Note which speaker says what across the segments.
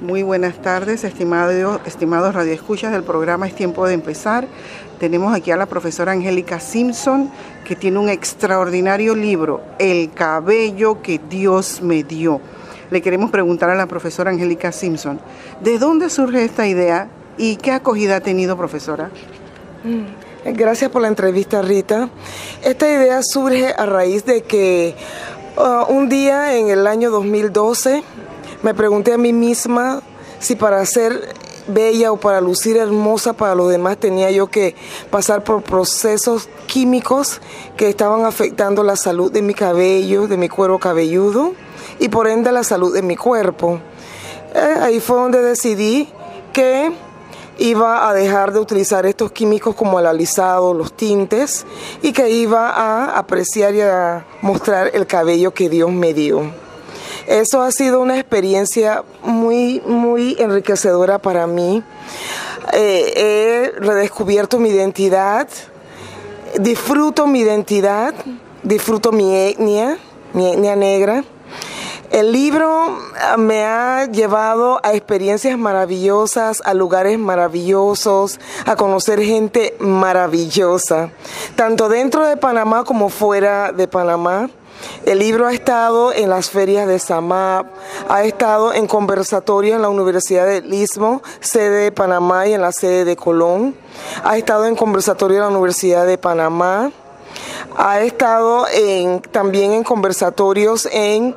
Speaker 1: Muy buenas tardes, estimados, estimados radioescuchas del programa Es Tiempo de Empezar. Tenemos aquí a la profesora Angélica Simpson, que tiene un extraordinario libro, El cabello que Dios me dio. Le queremos preguntar a la profesora Angélica Simpson, ¿de dónde surge esta idea y qué acogida ha tenido, profesora?
Speaker 2: Mm, gracias por la entrevista, Rita. Esta idea surge a raíz de que uh, un día en el año 2012 me pregunté a mí misma si para ser bella o para lucir hermosa para los demás tenía yo que pasar por procesos químicos que estaban afectando la salud de mi cabello, de mi cuero cabelludo y por ende la salud de mi cuerpo. Eh, ahí fue donde decidí que iba a dejar de utilizar estos químicos como el alisado, los tintes y que iba a apreciar y a mostrar el cabello que Dios me dio. Eso ha sido una experiencia muy, muy enriquecedora para mí. Eh, he redescubierto mi identidad, disfruto mi identidad, disfruto mi etnia, mi etnia negra. El libro me ha llevado a experiencias maravillosas, a lugares maravillosos, a conocer gente maravillosa, tanto dentro de Panamá como fuera de Panamá. El libro ha estado en las ferias de Samap, ha estado en conversatorio en la Universidad del Istmo, sede de Panamá y en la sede de Colón, ha estado en conversatorio en la Universidad de Panamá, ha estado también en conversatorios en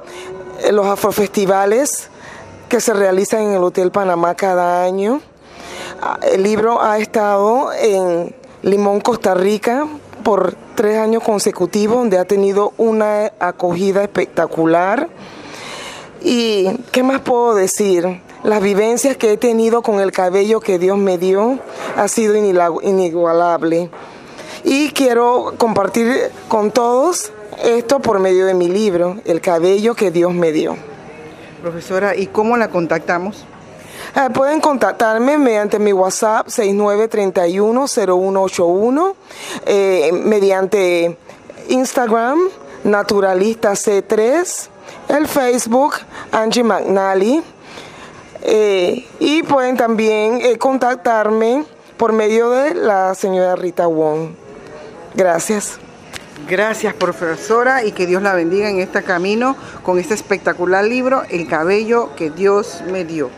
Speaker 2: los afrofestivales que se realizan en el Hotel Panamá cada año. El libro ha estado en Limón, Costa Rica, por tres años consecutivos, donde ha tenido una acogida espectacular. ¿Y qué más puedo decir? Las vivencias que he tenido con el cabello que Dios me dio ha sido inigualable. Y quiero compartir con todos esto por medio de mi libro, El cabello que Dios me dio.
Speaker 1: Profesora, ¿y cómo la contactamos?
Speaker 2: Eh, pueden contactarme mediante mi WhatsApp 6931-0181, eh, mediante Instagram Naturalista C3, el Facebook Angie McNally. Eh, y pueden también contactarme por medio de la señora Rita Wong. Gracias.
Speaker 1: Gracias, profesora, y que Dios la bendiga en este camino con este espectacular libro, El cabello que Dios me dio.